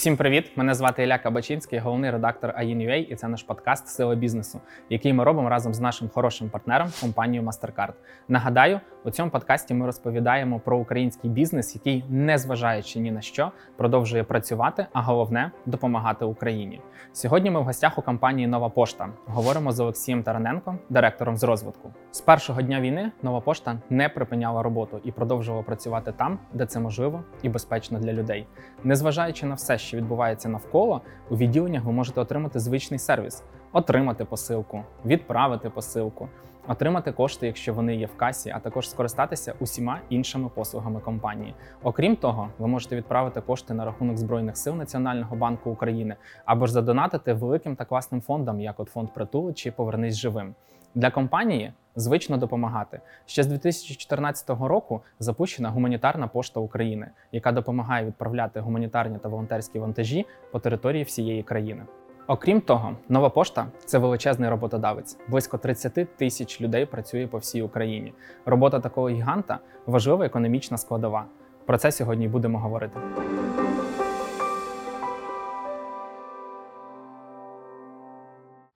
Усім привіт! Мене звати Ілля Кабачинський, головний редактор AIN.UA, і це наш подкаст Сила бізнесу, який ми робимо разом з нашим хорошим партнером компанією MasterCard. Нагадаю, у цьому подкасті ми розповідаємо про український бізнес, який, незважаючи ні на що, продовжує працювати, а головне допомагати Україні. Сьогодні ми в гостях у компанії Нова Пошта говоримо з Олексієм Тараненко, директором з розвитку. З першого дня війни нова пошта не припиняла роботу і продовжувала працювати там, де це можливо і безпечно для людей. Незважаючи на все, що відбувається навколо, у відділеннях ви можете отримати звичний сервіс, отримати посилку, відправити посилку, отримати кошти, якщо вони є в касі, а також скористатися усіма іншими послугами компанії. Окрім того, ви можете відправити кошти на рахунок Збройних сил Національного банку України або ж задонатити великим та класним фондам, як от фонд притулу чи Повернись живим. Для компанії звично допомагати. Ще з 2014 року запущена гуманітарна пошта України, яка допомагає відправляти гуманітарні та волонтерські вантажі по території всієї країни. Окрім того, нова пошта це величезний роботодавець. Близько 30 тисяч людей працює по всій Україні. Робота такого гіганта важлива економічна складова. Про це сьогодні будемо говорити.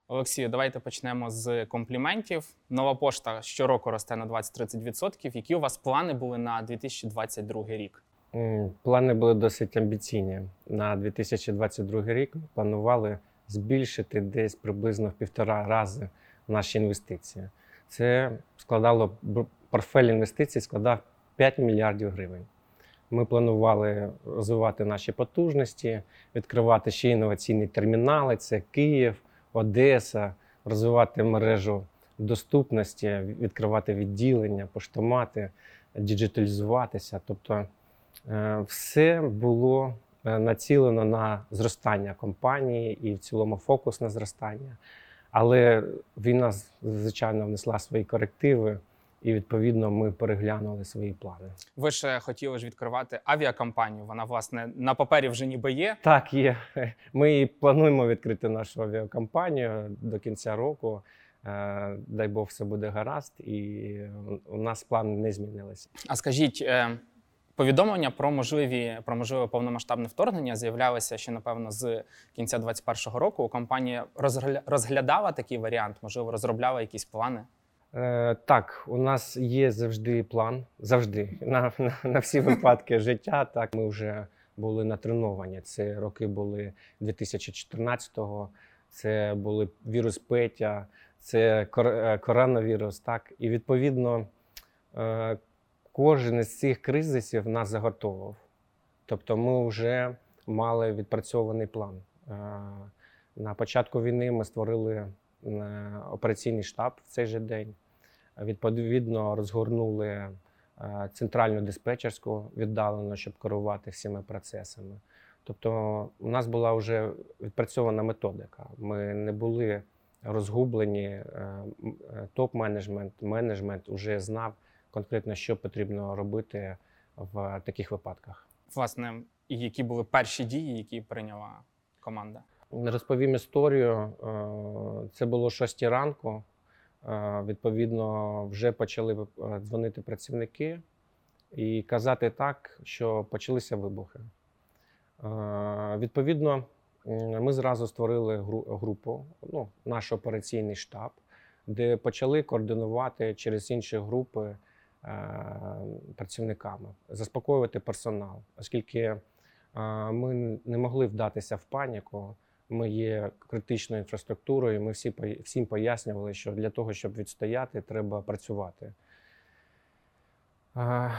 Олексію, давайте почнемо з компліментів. Нова пошта щороку росте на 20-30%. Які у вас плани були на 2022 рік? Плани були досить амбіційні. На 2022 рік планували збільшити десь приблизно в півтора рази наші інвестиції. Це складало портфель інвестицій складав 5 мільярдів гривень. Ми планували розвивати наші потужності, відкривати ще інноваційні термінали. Це Київ, Одеса, розвивати мережу доступності, відкривати відділення, поштомати, діджиталізуватися. Тобто е, все було націлено на зростання компанії і в цілому фокус на зростання. Але війна, звичайно, внесла свої корективи, і відповідно ми переглянули свої плани. Ви ж хотіли ж відкривати авіакомпанію. Вона, власне, на папері вже ніби є. Так, є. Ми і плануємо відкрити нашу авіакомпанію до кінця року. Е, Дай Бог, все буде гаразд, і у нас плани не змінилися. А скажіть, е, повідомлення про можливі про можливе повномасштабне вторгнення з'являлися ще напевно з кінця 2021 року. Компанія розгля- розглядала такий варіант, можливо, розробляла якісь плани. Е, Так, у нас є завжди план, завжди на, на, на всі випадки життя. Так, ми вже були натреновані. Це роки були 2014-го, це були вірус Петя, це кор- е, коронавірус. Так, і відповідно е, кожен із цих кризисів нас заготовив. Тобто, ми вже мали відпрацьований план. Е, На початку війни ми створили е, операційний штаб в цей же день. Відповідно, розгорнули е, центральну диспетчерську віддалено, щоб керувати всіми процесами. Тобто, у нас була вже відпрацьована методика. Ми не були розгублені. Топ-менеджмент, менеджмент вже знав конкретно, що потрібно робити в таких випадках. Власне, які були перші дії, які прийняла команда. Розповім історію. Е, Це було 6 ранку. Е, Відповідно, вже почали е, дзвонити працівники і казати так, що почалися вибухи. Відповідно, ми зразу створили групу, ну, наш операційний штаб, де почали координувати через інші групи працівниками, заспокоювати персонал, оскільки е, ми не могли вдатися в паніку. Ми є критичною інфраструктурою. Ми всі всім пояснювали, що для того, щоб відстояти, треба працювати. Е,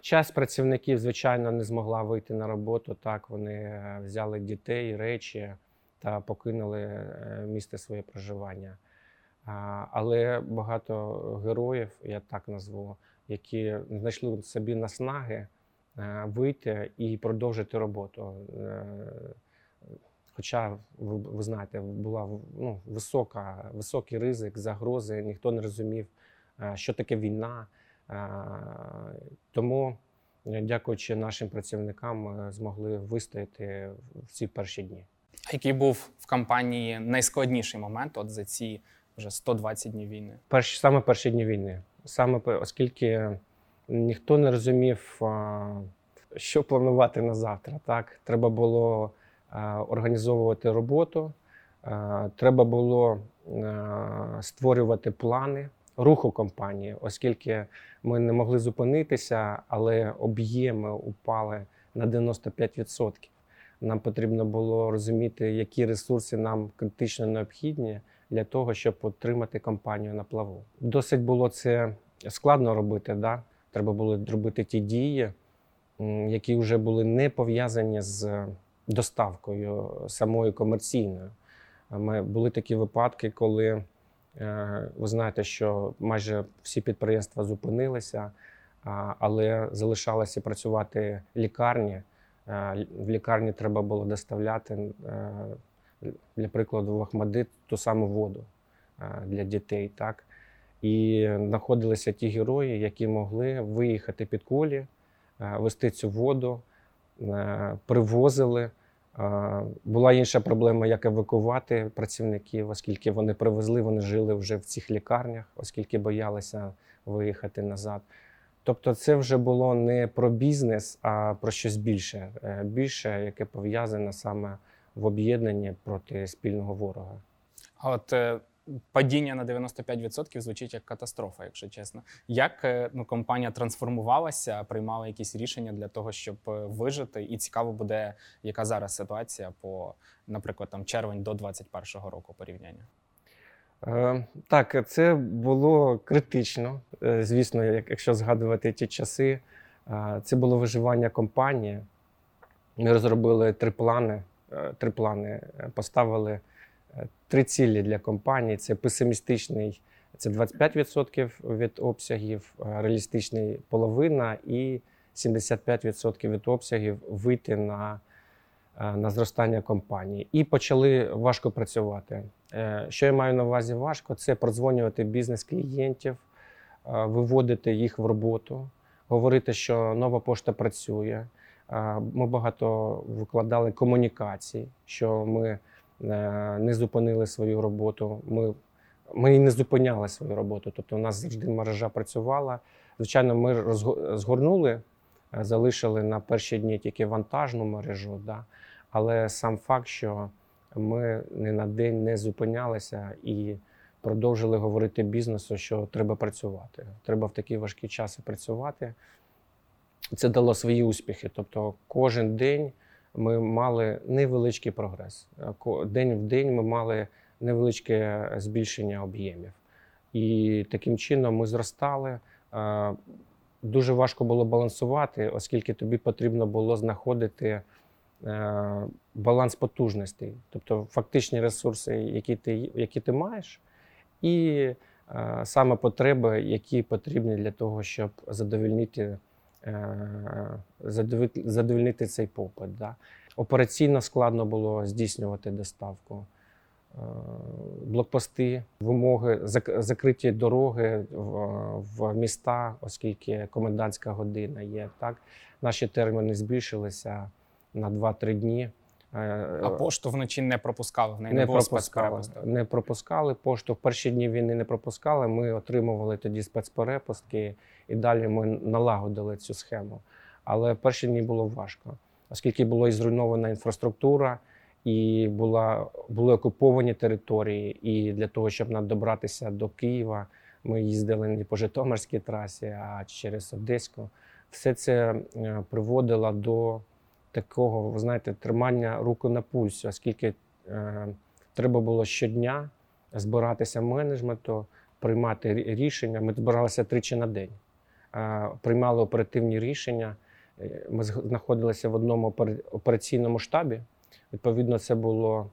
Часть працівників, звичайно, не змогла вийти на роботу. Так, вони е, взяли дітей, речі та покинули е, місце своє проживання. Але багато героїв, я так назву, які знайшли собі наснаги е, вийти і продовжити роботу. Е, Хоча ви, знаєте, була ну, висока, високий ризик, загрози, ніхто не розумів, е, що таке війна. Тому, дякуючи нашим працівникам, ми змогли вистояти в ці перші дні. А який був в компанії найскладніший момент от за ці вже 120 днів війни? Перші, саме перші дні війни. Саме оскільки ніхто не розумів, що планувати на завтра. Так, треба було організовувати роботу, треба було створювати плани руху компанії, оскільки ми не могли зупинитися, але об'єми упали на 95%. Нам потрібно було розуміти, які ресурси нам критично необхідні для того, щоб отримати компанію на плаву. Досить було це складно робити. Да? Треба було робити ті дії, які вже були не пов'язані з доставкою самою комерційною. Ми були такі випадки, коли е, ви знаєте, що майже всі підприємства зупинилися, але залишалися працювати лікарні. Е, В лікарні треба було доставляти, е, для прикладу, в Ахмадит ту саму воду для дітей. Так? І знаходилися ті герої, які могли виїхати під кулі, вести цю воду, привозили. Була інша проблема, як евакувати працівників, оскільки вони привезли, вони жили вже в цих лікарнях, оскільки боялися виїхати назад. Тобто, це вже було не про бізнес, а про щось більше, е, більше, яке пов'язане саме в об'єднанні проти спільного ворога. А от е, падіння на 95% звучить як катастрофа, якщо чесно. Як е, ну, компанія трансформувалася, приймала якісь рішення для того, щоб е, вижити? І цікаво буде, яка зараз ситуація по, наприклад, там червень до 2021 року порівняння. Так, це було критично. Звісно, як- якщо згадувати ті часи, це було виживання компанії. Ми розробили три плани. Е, Три плани е, поставили е, три цілі для компанії: це песимістичний, це 25% від обсягів, реалістичний половина і 75% від обсягів вийти на, на зростання компанії. І почали важко працювати. Що я маю на увазі важко, це продзвонювати бізнес-клієнтів, е, виводити їх в роботу, говорити, що нова пошта працює. Ми багато викладали комунікацій, що ми е, не зупинили свою роботу. Ми, ми і не зупиняли свою роботу. Тобто у нас завжди мережа працювала. Звичайно, ми розго- згорнули, е, залишили на перші дні тільки вантажну мережу. Да? Але сам факт, що ми не на день не зупинялися і продовжили говорити бізнесу, що треба працювати. Треба в такі важкі часи працювати. Це дало свої успіхи. Тобто, кожен день ми мали невеличкий прогрес. День в день ми мали невеличке збільшення об'ємів. І таким чином ми зростали. Е, Дуже важко було балансувати, оскільки тобі потрібно було знаходити е, баланс потужностей, тобто фактичні ресурси, які ти, які ти маєш, і е, саме потреби, які потрібні для того, щоб задовольнити, е, задовольнити, задовольнити цей попит. Да. Операційно складно було здійснювати доставку. Е, Блокпости, вимоги, закриті дороги в міста, оскільки комендантська година є. Так, наші терміни збільшилися на 2-3 дні. Е, А пошту вночі не пропускали, в неї не, не було пропускали, не пропускали пошту. В перші дні війни не пропускали. Ми отримували тоді спецперепустки, і далі ми налагодили цю схему. Але перші дні було важко, оскільки була і зруйнована інфраструктура, і була, були окуповані території. І для того, щоб нам добратися до Києва, ми їздили не по Житомирській трасі, а через Одеську. Все це е, приводило до такого, ви знаєте, тримання руку на пульсі, оскільки е, треба було щодня збиратися менеджменту, приймати рішення. Ми збиралися тричі на день, е, приймали оперативні рішення. Е, Ми знаходилися в одному опер- операційному штабі. Відповідно, це було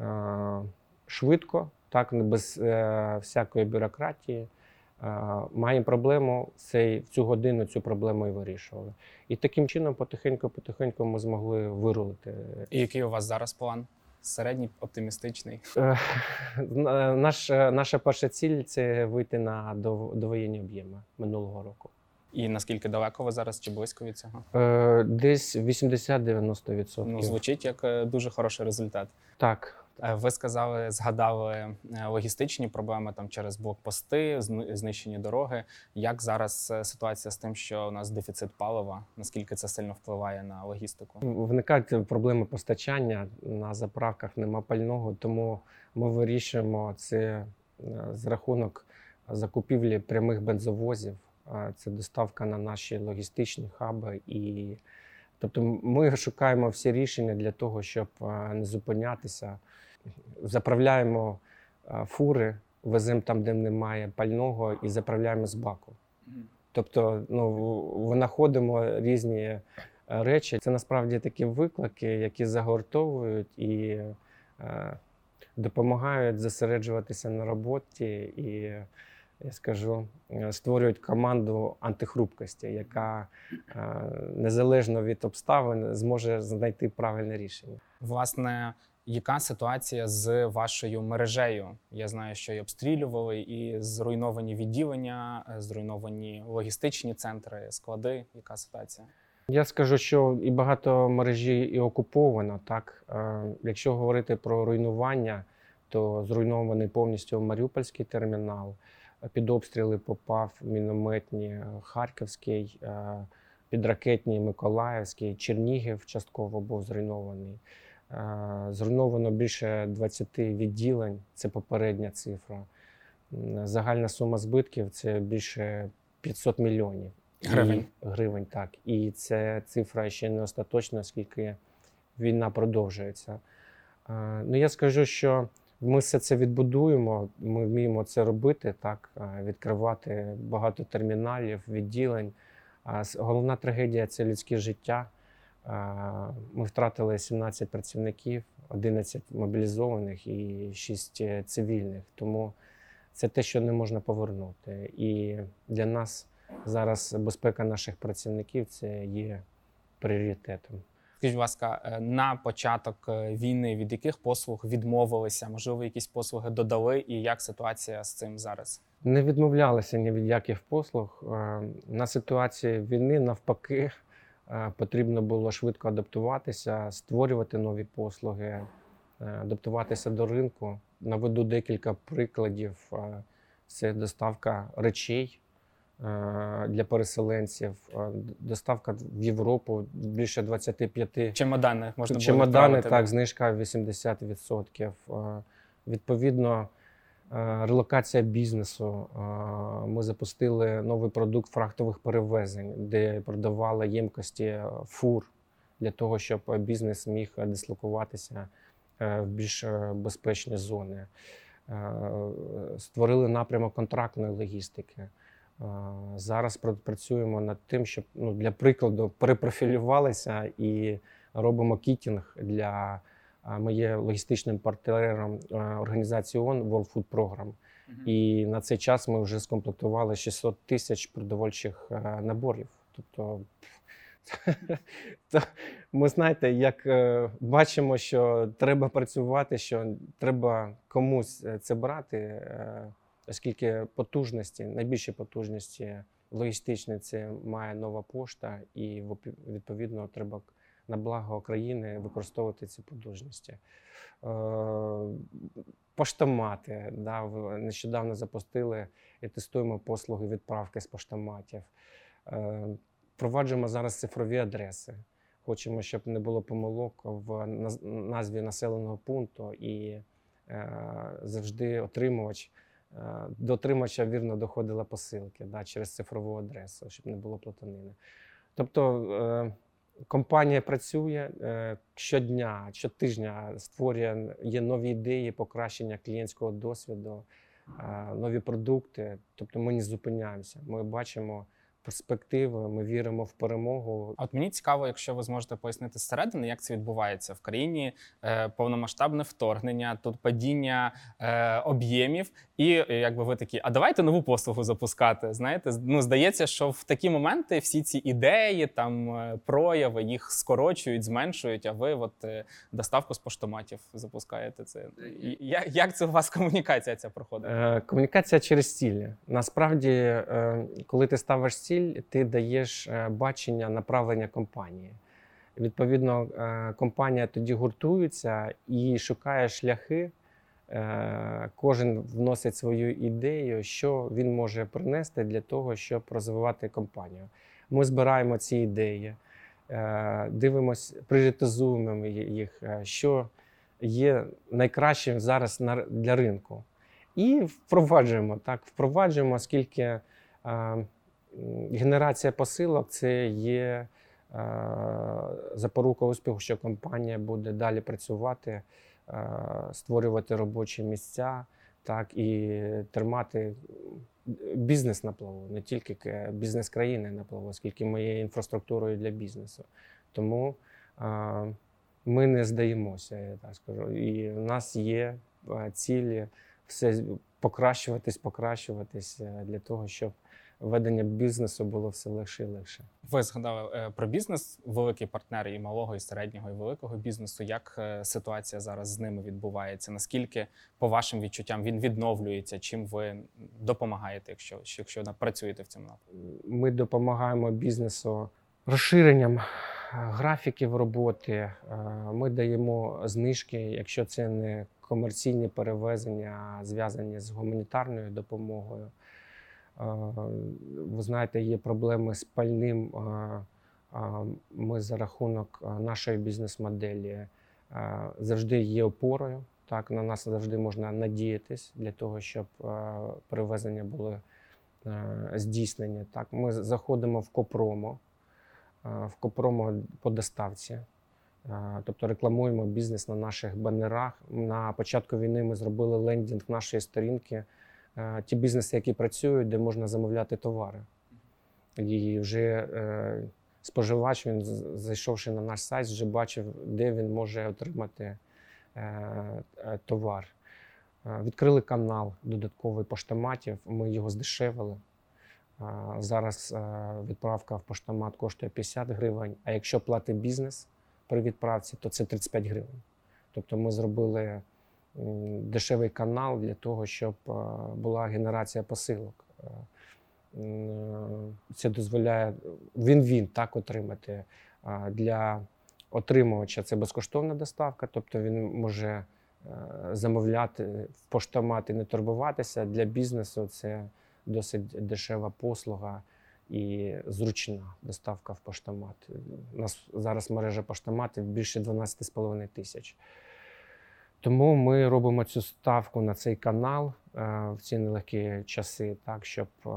е, швидко, так, без е, всякої бюрократії. Е, Маємо проблему, цей, в цю годину цю проблему і вирішували. І таким чином, потихеньку-потихеньку ми змогли вирулити. І який у вас зараз план? Середній, оптимістичний. Е, Наш, наша перша ціль це вийти на дов- довоєнні об'єми минулого року. І наскільки далеко ви зараз чи близько від цього? Е, Десь 80-90%. Ну, звучить як е, дуже хороший результат. Так, Е, Ви сказали, згадали е, логістичні проблеми там через блокпости, зни- знищені дороги. Як зараз е, ситуація з тим, що у нас дефіцит палива? Наскільки це сильно впливає на логістику? Виникають проблеми постачання на заправках, нема пального, тому ми вирішуємо це е, з рахунок закупівлі прямих бензовозів. Е, Це доставка на наші логістичні хаби. І тобто ми шукаємо всі рішення для того, щоб не зупинятися. Заправляємо фури, веземо там, де немає пального, і заправляємо з баку. Тобто, ну, винаходимо різні е, речі. Це насправді такі виклики, які загортовують і е, допомагають зосереджуватися на роботі і, я скажу, е, створюють команду антихрупкості, яка е, незалежно від обставин зможе знайти правильне рішення. Власне, яка ситуація з вашою мережею? Я знаю, що і обстрілювали, і зруйновані відділення, е, зруйновані логістичні центри, склади. Яка ситуація? Я скажу, що і багато мережі і окуповано. Так, якщо говорити про руйнування, то зруйнований повністю Маріупольський термінал. Під обстріли попав мінометні Харківський, е, підракетні Миколаївський, Чернігів частково був зруйнований. Е, Зруйновано більше 20 відділень. Це попередня цифра. Загальна сума збитків це більше 500 мільйонів. Гривень. гривень, так. І це цифра ще не остаточна, оскільки війна продовжується. Е, Ну, я скажу, що ми все це відбудуємо, ми вміємо це робити, так, е, відкривати багато терміналів, відділень. Головна трагедія це людське життя. Ми втратили 17 працівників, 11 мобілізованих і 6 е, цивільних. Тому це те, що не можна повернути. І для нас зараз безпека наших працівників це є пріоритетом. Скажіть, будь ласка, е, на початок е, війни від яких послуг відмовилися? Можливо, якісь послуги додали, і як ситуація з цим зараз? Не відмовлялися ні від яких послуг. Е, На ситуації війни навпаки потрібно було швидко адаптуватися, створювати нові послуги, адаптуватися до ринку. Наведу декілька прикладів. Це доставка речей для переселенців, е, доставка в Європу більше 25 Чемодани можна було Чемодани, так, знижка 80%. Е, Відповідно, е, релокація бізнесу. Е, Ми запустили новий продукт фрахтових перевезень, де продавали ємкості е, фур для того, щоб бізнес міг дислокуватися е, в більш е, безпечні зони. Е, Створили напрямок контрактної логістики. Зараз пр- працюємо над тим, щоб ну, для прикладу перепрофілювалися і робимо кітінг для. Ми є логістичним партнером організації ООН World Food Program. І на цей час ми вже скомплектували 600 тисяч продовольчих наборів. Тобто, то ми знаєте, як е, бачимо, що треба працювати, що треба комусь е, це брати, е, оскільки потужності, найбільші потужності логістичні це має нова пошта, і відповідно треба на благо країни використовувати ці потужності. Е, Поштомати. Да, нещодавно запустили і тестуємо послуги відправки з поштоматів. Е, Впроваджуємо зараз цифрові адреси. Хочемо, щоб не було помилок в наз- назві населеного пункту і е, завжди отримувач. Е, До отримувача вірно доходила посилки да, через цифрову адресу, щоб не було платанини. Тобто е, компанія працює е, щодня, щотижня створює є нові ідеї покращення клієнтського досвіду, нові продукти. Тобто ми не зупиняємося. Ми бачимо перспективи, ми віримо в перемогу. От мені цікаво, якщо ви зможете пояснити зсередини, як це відбувається в країні е, повномасштабне вторгнення, тут падіння е, об'ємів, і е, якби ви такі, а давайте нову послугу запускати. Знаєте, ну здається, що в такі моменти всі ці ідеї, там е, прояви їх скорочують, зменшують. А ви от е, доставку з поштоматів запускаєте. Це І як, як це у вас комунікація ця проходить? Е, Комунікація через цілі. Насправді, е, коли ти ставиш ціль, ти даєш е, бачення направлення компанії. Відповідно, е, компанія тоді гуртується і шукає шляхи. Е, Кожен вносить свою ідею, що він може принести для того, щоб розвивати компанію. Ми збираємо ці ідеї, дивимося, пріоритизуємо їх, що є найкращим зараз для ринку. І впроваджуємо так, впроваджуємо, оскільки генерація посилок це є е, запорука успіху, що компанія буде далі працювати, е, створювати робочі місця, так і тримати бізнес на плаву, не тільки бізнес країни на плаву, оскільки ми є інфраструктурою для бізнесу. Тому е, ми не здаємося, я так скажу. І в нас є цілі все покращуватись, покращуватись для того, щоб ведення бізнесу було все легше і легше. Ви згадали е, про бізнес, великий партнер і малого, і середнього, і великого бізнесу. Як е, ситуація зараз з ними відбувається? Наскільки, по вашим відчуттям, він відновлюється? Чим ви допомагаєте, якщо якщо працюєте в цьому напрямку? Ми допомагаємо бізнесу розширенням е, графіків роботи. Ми даємо знижки, якщо це не комерційні перевезення, зв'язані з гуманітарною допомогою. Ви знаєте, є проблеми з пальним. Ми за рахунок нашої бізнес-моделі завжди є опорою. Так, на нас завжди можна надіятись для того, щоб перевезення були здійснені. Так, ми заходимо в co-promo, в co-promo по доставці. Тобто рекламуємо бізнес на наших банерах. На початку війни ми зробили лендінг нашої сторінки. Е, Ті бізнеси, які працюють, де можна замовляти товари. І вже е, споживач, він зайшовши на наш сайт, вже бачив, де він може отримати е, товар. Відкрили канал додатковий поштоматів, ми його здешевили. Зараз відправка в поштомат коштує 50 гривень, а якщо платить бізнес при відправці, то це 35 гривень. Тобто ми зробили дешевий канал для того, щоб е, була генерація посилок. Е, Це дозволяє він-він так отримати. Для отримувача це безкоштовна доставка, тобто він може е, замовляти в поштомат і не турбуватися. Для бізнесу це досить дешева послуга і зручна доставка в поштомат. У нас зараз мережа поштоматів більше 12,5 тисяч. Тому ми робимо цю ставку на цей канал е, в ці нелегкі часи, так, щоб е,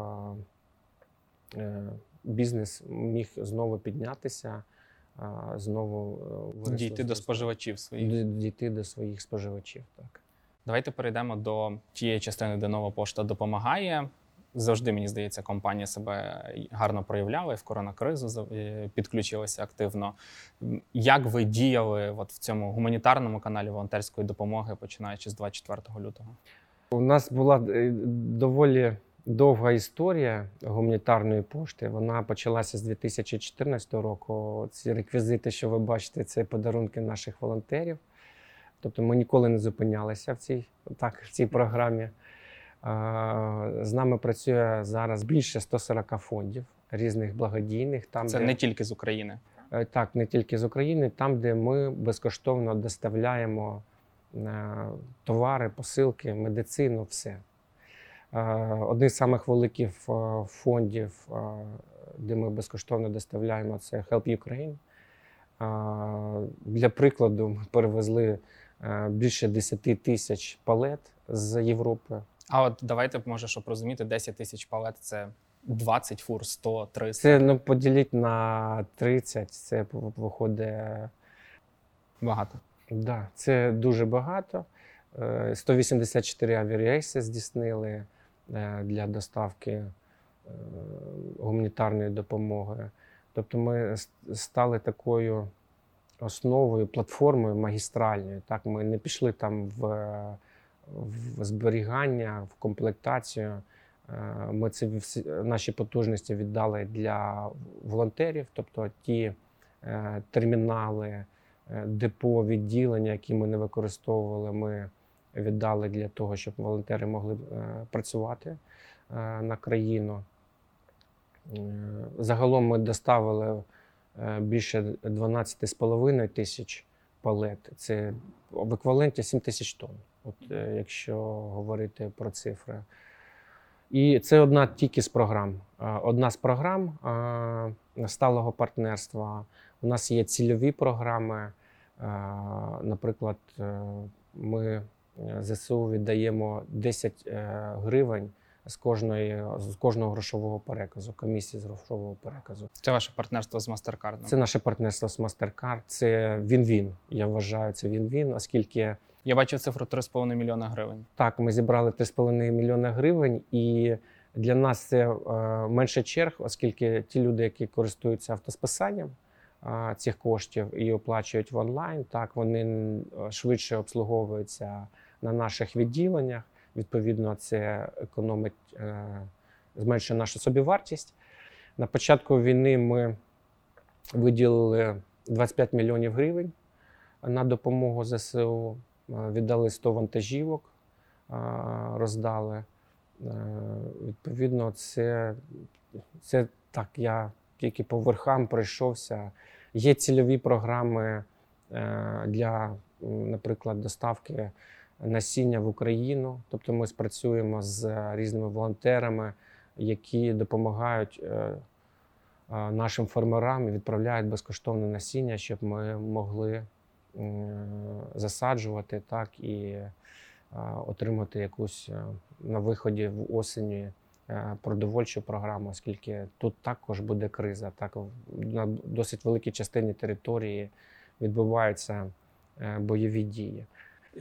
е, бізнес міг знову піднятися, знову Дійти до споживачів своїх. Дійти до своїх споживачів. Так. Давайте перейдемо до тієї частини, де нова пошта допомагає. Завжди мені здається, компанія себе гарно проявляла і в коронакризу підключилася активно. Як ви діяли от в цьому гуманітарному каналі волонтерської допомоги, починаючи з 24 лютого? У нас була е, доволі довга історія гуманітарної пошти. Вона почалася з 2014 року. Ці реквізити, що ви бачите, це подарунки наших волонтерів. Тобто ми ніколи не зупинялися в цій, так, в цій програмі. З нами працює зараз більше 140 фондів різних благодійних. Там, Це де... не тільки з України. Е, Так, не тільки з України, там, де ми безкоштовно доставляємо е, товари, посилки, медицину, все. Е, Один з самих великих фондів, де ми безкоштовно доставляємо, це Help Ukraine. Для прикладу, ми перевезли більше 10 тисяч палет з Європи. А от давайте, може, щоб розуміти, 10 тисяч палет це 20 фур, 100, 300. Це ну, поділіть на 30, це виходить багато. Да, це дуже багато. Е, 184 авіарейси здійснили е, для доставки е, гуманітарної допомоги. Тобто ми стали такою основою, платформою магістральною. Так, ми не пішли там в, в зберігання, в комплектацію. Е, Ми це всі- наші потужності віддали для волонтерів, тобто ті е, термінали, е, депо, відділення, які ми не використовували, ми віддали для того, щоб волонтери могли працювати на країну. Загалом ми доставили більше 12,5 тисяч палет. Це в еквіваленті 7 тисяч тонн, якщо говорити про цифри. І це одна тільки з програм. Е, Одна з програм е, сталого партнерства. У нас є цільові програми. Е, Наприклад, е, ми е, ЗСУ віддаємо 10 е, гривень з кожної з кожного грошового переказу, комісії з грошового переказу. Це ваше партнерство з MasterCard. Це наше партнерство з MasterCard. Це він-він. Я вважаю, це він-він, оскільки Я бачив цифру 3,5 мільйона гривень. так, ми зібрали 3,5 мільйони гривень, і для нас це е, менше черг, оскільки ті люди, які користуються автосписанням цих коштів і оплачують в онлайн, так вони швидше обслуговуються на наших відділеннях. Відповідно, це економить, е, зменшує нашу собівартість. На початку війни ми виділили 25 мільйонів гривень на допомогу ЗСУ. Е, Віддали 100 вантажівок, е, роздали. Е, Відповідно, це, це так, я тільки по верхам пройшовся. Є цільові програми для, наприклад, доставки насіння в Україну. Тобто ми спрацюємо з різними волонтерами, які допомагають нашим фермерам і відправляють безкоштовне насіння, щоб ми могли засаджувати так і е, отримати якусь е, на виході в осені е, продовольчу програму, оскільки тут також буде криза. Так на досить великій частині території відбуваються е, бойові дії.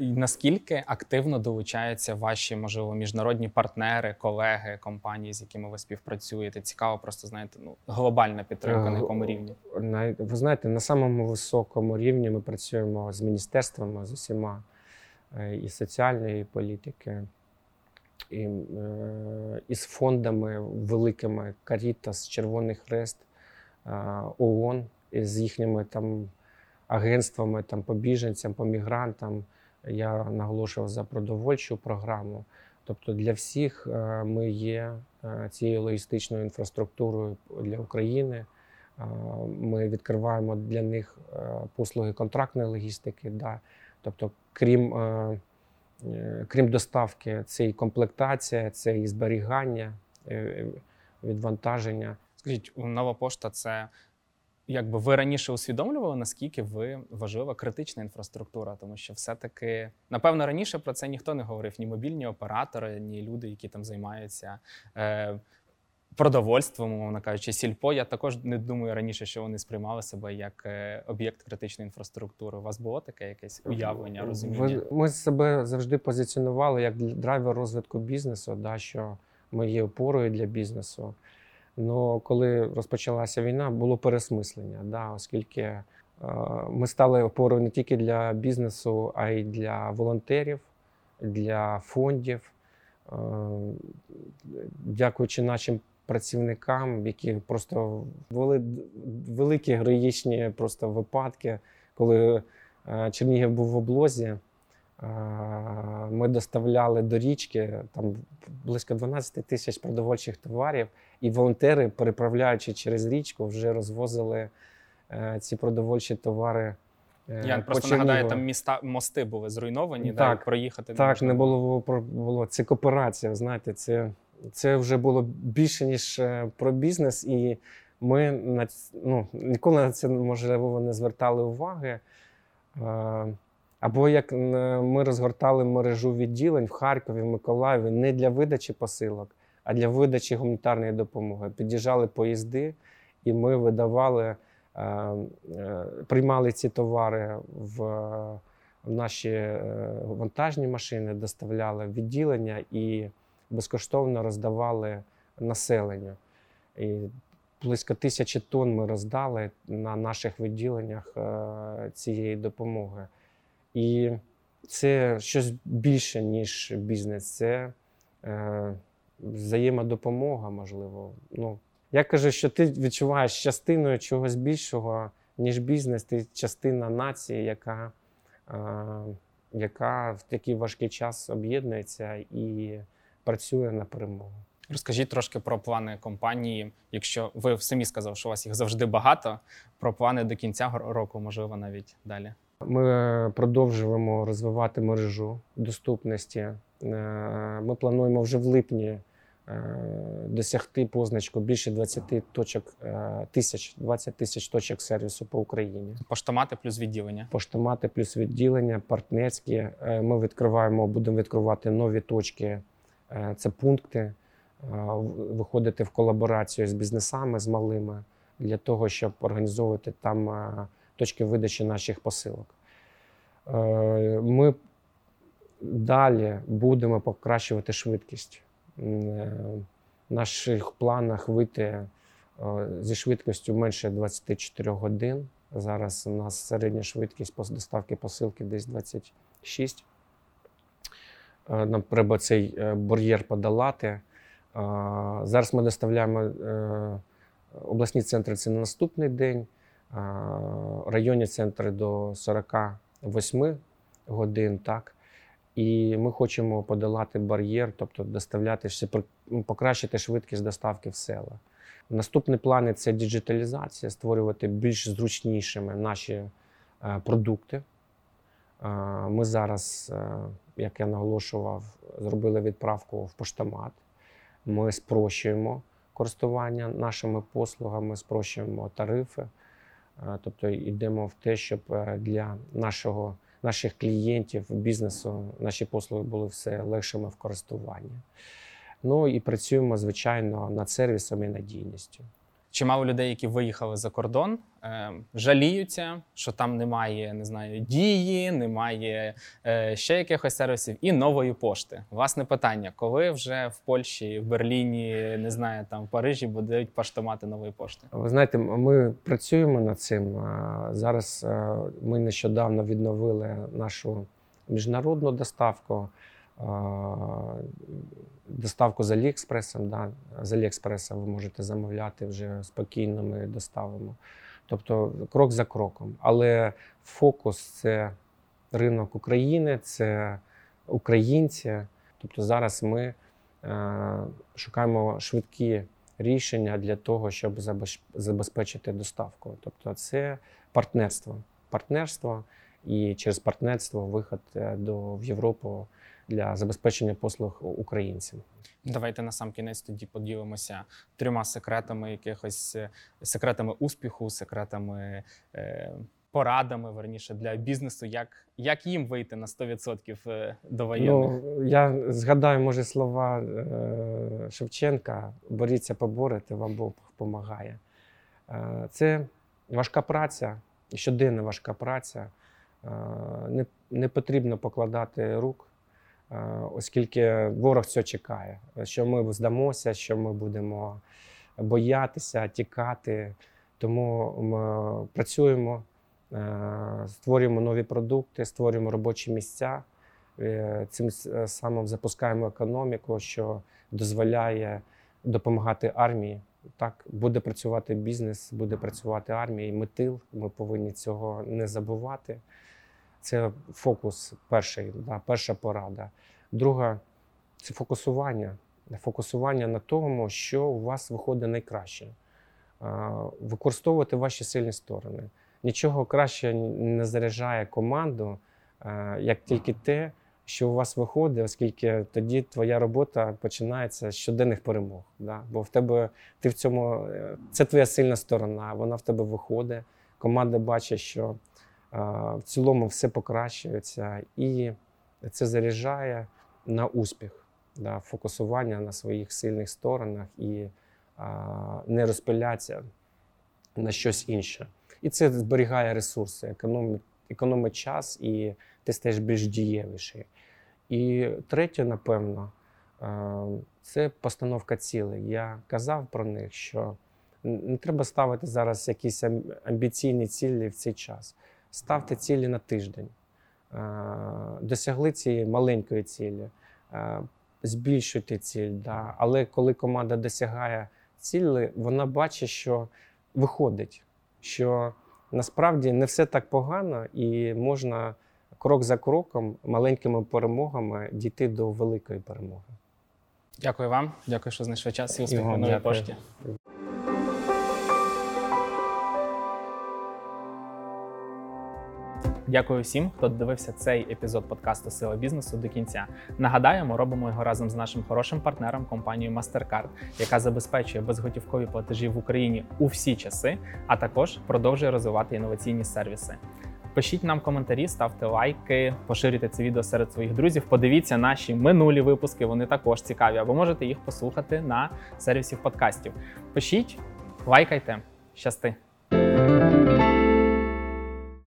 Наскільки активно долучаються ваші, можливо, міжнародні партнери, колеги, компанії, з якими ви співпрацюєте? Цікаво, просто знаєте, ну глобальна підтримка, на Е, якому рівні? На, ви знаєте, на самому високому рівні ми працюємо з міністерствами, з усіма е, і соціальної політики, і, е, і з фондами великими Карітас, Червоний Хрест, ООН, і з їхніми там агентствами там, по біженцям, по мігрантам. Я наголошував за продовольчу програму. Тобто для всіх е, ми є е, цією логістичною інфраструктурою для України. Е, Ми відкриваємо для них послуги контрактної логістики. Да. Тобто, крім, крім доставки, це і комплектація, це і зберігання, відвантаження. Скажіть, нова пошта це якби ви раніше усвідомлювали, наскільки ви важлива критична інфраструктура, тому що все-таки, напевно, раніше про це ніхто не говорив: ні мобільні оператори, ні люди, які там займаються. Е, Продовольством, умовно кажучи, сільпо. Я також не думаю раніше, що вони сприймали себе як е, об'єкт критичної інфраструктури. У вас було таке якесь уявлення, розуміння? Ми себе завжди позиціонували як драйвер розвитку бізнесу, да, що ми є опорою для бізнесу. Ну, коли розпочалася війна, було пересмислення, да, оскільки е, ми стали опорою не тільки для бізнесу, а й для волонтерів, для фондів. Е, Дякуючи нашим працівникам, які просто були великі героїчні просто випадки, коли е, Чернігів був в облозі. Е, Ми доставляли до річки там близько 12 тисяч продовольчих товарів, і волонтери, переправляючи через річку, вже розвозили е, ці продовольчі товари. е, Я просто нагадаю, там міста мости були зруйновані, Так, і проїхати Так, неможливо. не було, було. Це кооперація. Знаєте, це, це вже було більше, ніж про бізнес, і ми на ну, ніколи на це можливо не звертали уваги. Або як е, ми розгортали мережу відділень в Харкові, в Миколаєві не для видачі посилок, а для видачі гуманітарної допомоги. Під'їжджали поїзди, і ми видавали, е, е, приймали ці товари в наші вантажні машини, доставляли відділення і безкоштовно роздавали населенню. І близько тисячі тонн ми роздали на наших відділеннях цієї допомоги. І це щось більше, ніж бізнес. Це е, взаємодопомога, можливо. Ну, я кажу, що ти відчуваєш частиною чогось більшого, ніж бізнес, ти частина нації, яка, е, яка в такий важкий час об'єднується і працює на перемогу. Розкажіть трошки про плани компанії. Якщо ви самі сказали, що у вас їх завжди багато, про плани до кінця року, можливо, навіть далі. Ми продовжуємо розвивати мережу доступності. Е, Ми плануємо вже в липні е, досягти позначку більше 20 точок е, тисяч, 20 тисяч точок сервісу по Україні. Поштомати плюс відділення. Поштомати плюс відділення, партнерські. Ми відкриваємо, будемо відкривати нові точки. Це пункти, виходити в колаборацію з бізнесами, з малими, для того, щоб організовувати там точки видачі наших посилок. Е, Ми далі будемо покращувати швидкість. Е, В наших планах вийти е, зі швидкістю менше 24 годин. Зараз у нас середня швидкість доставки посилки десь 26. Е, Нам треба цей бар'єр подолати. Зараз ми доставляємо обласні центри це на наступний день, районні центри до 48 годин. Так? І ми хочемо подолати бар'єр, тобто доставляти ну, покращити швидкість доставки в села. Наступні плани це діджиталізація, створювати більш зручнішими наші е, продукти. Е, Ми зараз, е, як я наголошував, зробили відправку в поштомат. Ми спрощуємо користування нашими послугами, спрощуємо тарифи. Е, Тобто йдемо в те, щоб е, для нашого, наших клієнтів, бізнесу наші послуги були все легшими в користуванні. Ну і працюємо, звичайно, над сервісом і надійністю. Чимало людей, які виїхали за кордон, е, жаліються, що там немає, не знаю, дії, немає е, ще якихось сервісів і нової пошти. Власне питання: коли вже в Польщі, в Берліні, не знаю, там в Парижі будуть поштомати нової пошти? Ви знаєте, ми працюємо над цим. Зараз е, ми нещодавно відновили нашу міжнародну доставку, доставку з Аліекспресом. Да. З Аліекспреса ви можете замовляти вже спокійно, ми доставимо. Тобто крок за кроком. Але фокус це ринок України, це українці. Тобто зараз ми е, шукаємо швидкі рішення для того, щоб забезпечити доставку. Тобто, це партнерство. Партнерство і через партнерство виход е, до в Європу для забезпечення послуг українцям. Давайте на сам кінець тоді поділимося трьома секретами якихось е, секретами успіху, секретами. Е, Порадами верніше для бізнесу, як, як їм вийти на 100% е, до воєнних. Ну, я згадаю, може, слова е, Шевченка: боріться, поборете, вам Бог допомагає. Е, це важка праця, щоденна важка праця. Е, не, не потрібно покладати рук, оскільки ворог цього чекає, що ми здамося, що ми будемо боятися, тікати. Тому ми працюємо, е, створюємо нові продукти, створюємо робочі місця. Е, Цим самим запускаємо економіку, що дозволяє допомагати армії. Так, буде працювати бізнес, буде працювати армія, і ми тил. Ми повинні цього не забувати. Це фокус перший, да, перша порада. Друга це фокусування. Фокусування на тому, що у вас виходить найкраще. Використовувати ваші сильні сторони. Нічого краще не заряджає команду, е, як тільки те, що у вас виходить, оскільки тоді твоя робота починається з щоденних перемог. Да? Бо в тебе ти в цьому е, це твоя сильна сторона, вона в тебе виходить. Команда бачить, що в цілому все покращується, і це заряджає на успіх, да? фокусування на своїх сильних сторонах і а, не розпилятися на щось інше. І це зберігає ресурси, економить, економить час і ти стаєш більш дієвіший. І третє, напевно, це постановка цілей. Я казав про них, що не треба ставити зараз якісь амбіційні цілі в цей час. Ставте цілі на тиждень. Е, Досягли цієї маленької цілі, е, збільшуйте ціль. Да. Але коли команда досягає цілі, вона бачить, що виходить, що насправді не все так погано, і можна крок за кроком, маленькими перемогами дійти до великої перемоги. Дякую вам, дякую, що знайшли час і успіху дякую. пошті. Дякую всім, хто дивився цей епізод подкасту Сила бізнесу до кінця. Нагадаю, ми робимо його разом з нашим хорошим партнером компанією MasterCard, яка забезпечує безготівкові платежі в Україні у всі часи, а також продовжує розвивати інноваційні сервіси. Пишіть нам коментарі, ставте лайки, поширюйте це відео серед своїх друзів. Подивіться наші минулі випуски, вони також цікаві, або можете їх послухати на сервісі подкастів. Пишіть, лайкайте, щасти!